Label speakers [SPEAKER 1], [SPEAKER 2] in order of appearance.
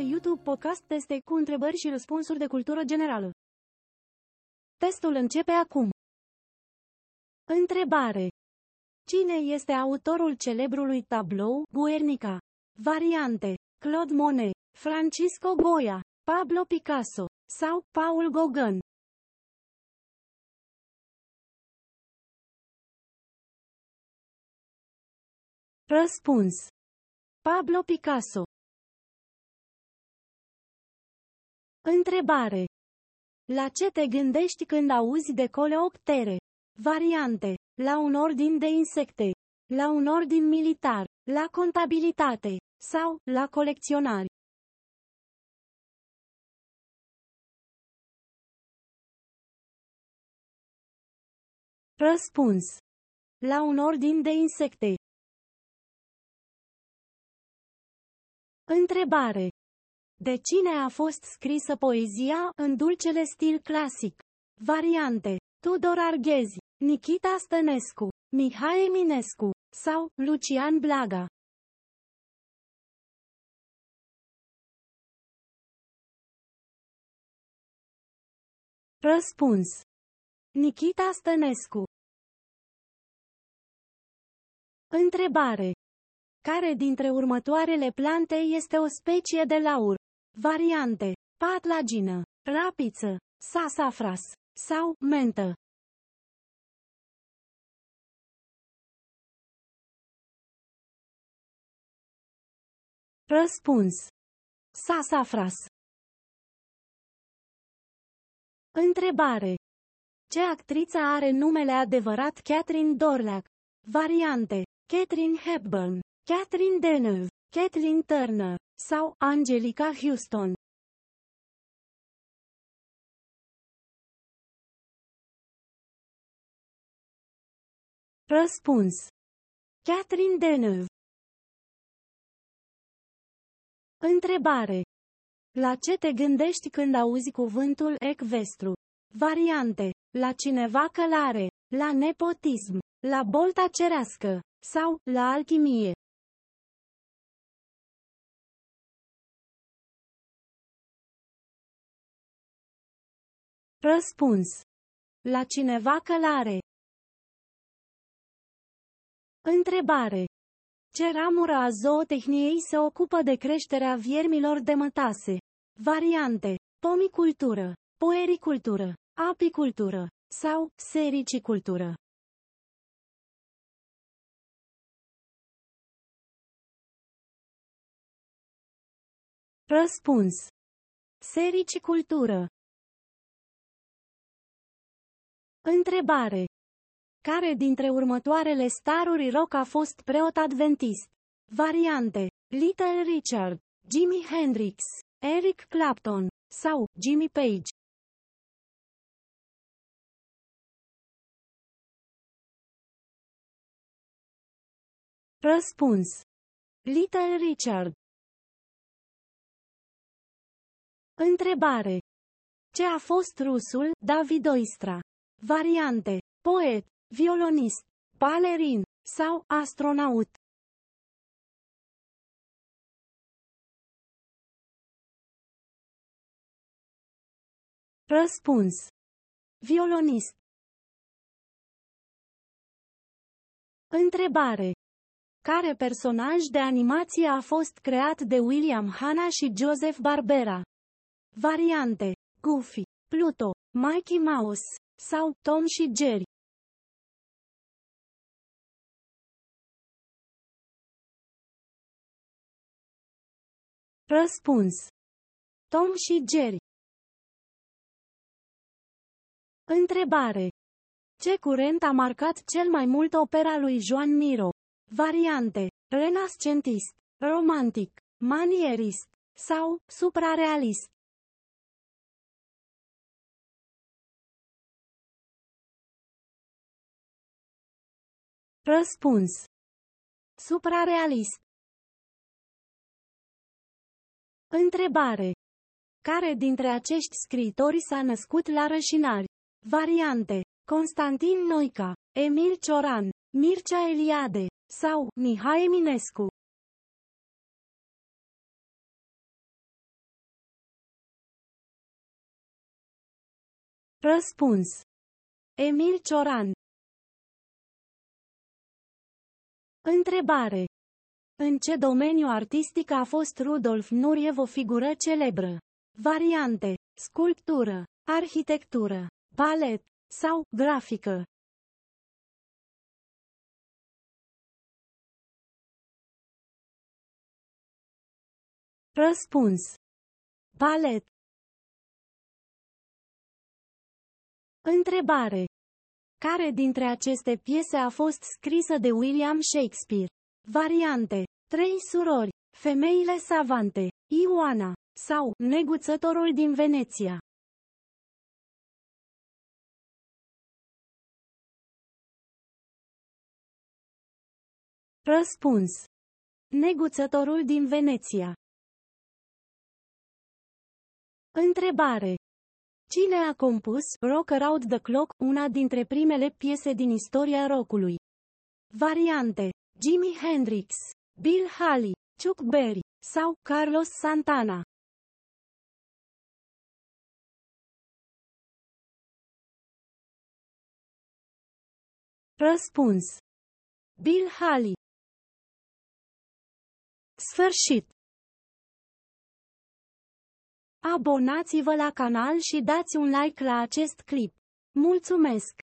[SPEAKER 1] de YouTube Podcast Teste cu întrebări și răspunsuri de cultură generală. Testul începe acum. Întrebare. Cine este autorul celebrului tablou Guernica? Variante. Claude Monet, Francisco Goya, Pablo Picasso sau Paul Gauguin? Răspuns. Pablo Picasso. Întrebare. La ce te gândești când auzi de coleoptere? Variante. La un ordin de insecte. La un ordin militar. La contabilitate. Sau, la colecționari. Răspuns. La un ordin de insecte. Întrebare. De cine a fost scrisă poezia în dulcele stil clasic? Variante. Tudor Arghezi, Nikita Stănescu, Mihai Eminescu sau Lucian Blaga. Răspuns. Nikita Stănescu. Întrebare. Care dintre următoarele plante este o specie de laur? Variante. Patlagină, rapiță, sasafras sau mentă. Răspuns. Sasafras. Întrebare. Ce actriță are numele adevărat Catherine Dorlac? Variante. Catherine Hepburn, Catherine Deneuve, Kathleen Turner sau Angelica Houston. Răspuns. Catherine Deneuve. Întrebare. La ce te gândești când auzi cuvântul ecvestru? Variante. La cineva călare, la nepotism, la bolta cerească sau la alchimie. Răspuns. La cineva călare. Întrebare. Ce ramură a zootehniei se ocupă de creșterea viermilor de mătase? Variante. Pomicultură, poericultură, apicultură sau sericicultură. Răspuns. Sericicultură. Întrebare. Care dintre următoarele staruri rock a fost preot adventist? Variante. Little Richard, Jimi Hendrix, Eric Clapton sau Jimmy Page. Răspuns. Little Richard. Întrebare. Ce a fost rusul David Oistra? Variante. Poet, violonist, balerin sau astronaut. Răspuns. Violonist. Întrebare. Care personaj de animație a fost creat de William Hanna și Joseph Barbera? Variante. Goofy, Pluto, Mickey Mouse sau Tom și Jerry. Răspuns. Tom și Jerry. Întrebare. Ce curent a marcat cel mai mult opera lui Joan Miro? Variante. Renascentist, romantic, manierist sau suprarealist. Răspuns. Suprarealist. Întrebare. Care dintre acești scritori s-a născut la rășinari? Variante. Constantin Noica, Emil Cioran, Mircea Eliade sau Mihai Eminescu. Răspuns. Emil Cioran Întrebare. În ce domeniu artistic a fost Rudolf Nureyev o figură celebră? Variante. Sculptură, arhitectură, balet sau grafică. Răspuns. Balet. Întrebare. Care dintre aceste piese a fost scrisă de William Shakespeare? Variante. Trei surori, femeile savante, Ioana, sau Neguțătorul din Veneția. Răspuns. Neguțătorul din Veneția. Întrebare. Cine a compus Rock Around the Clock, una dintre primele piese din istoria rockului? Variante. Jimi Hendrix, Bill Haley, Chuck Berry sau Carlos Santana. Răspuns. Bill Haley. Sfârșit. Abonați-vă la canal și dați un like la acest clip. Mulțumesc!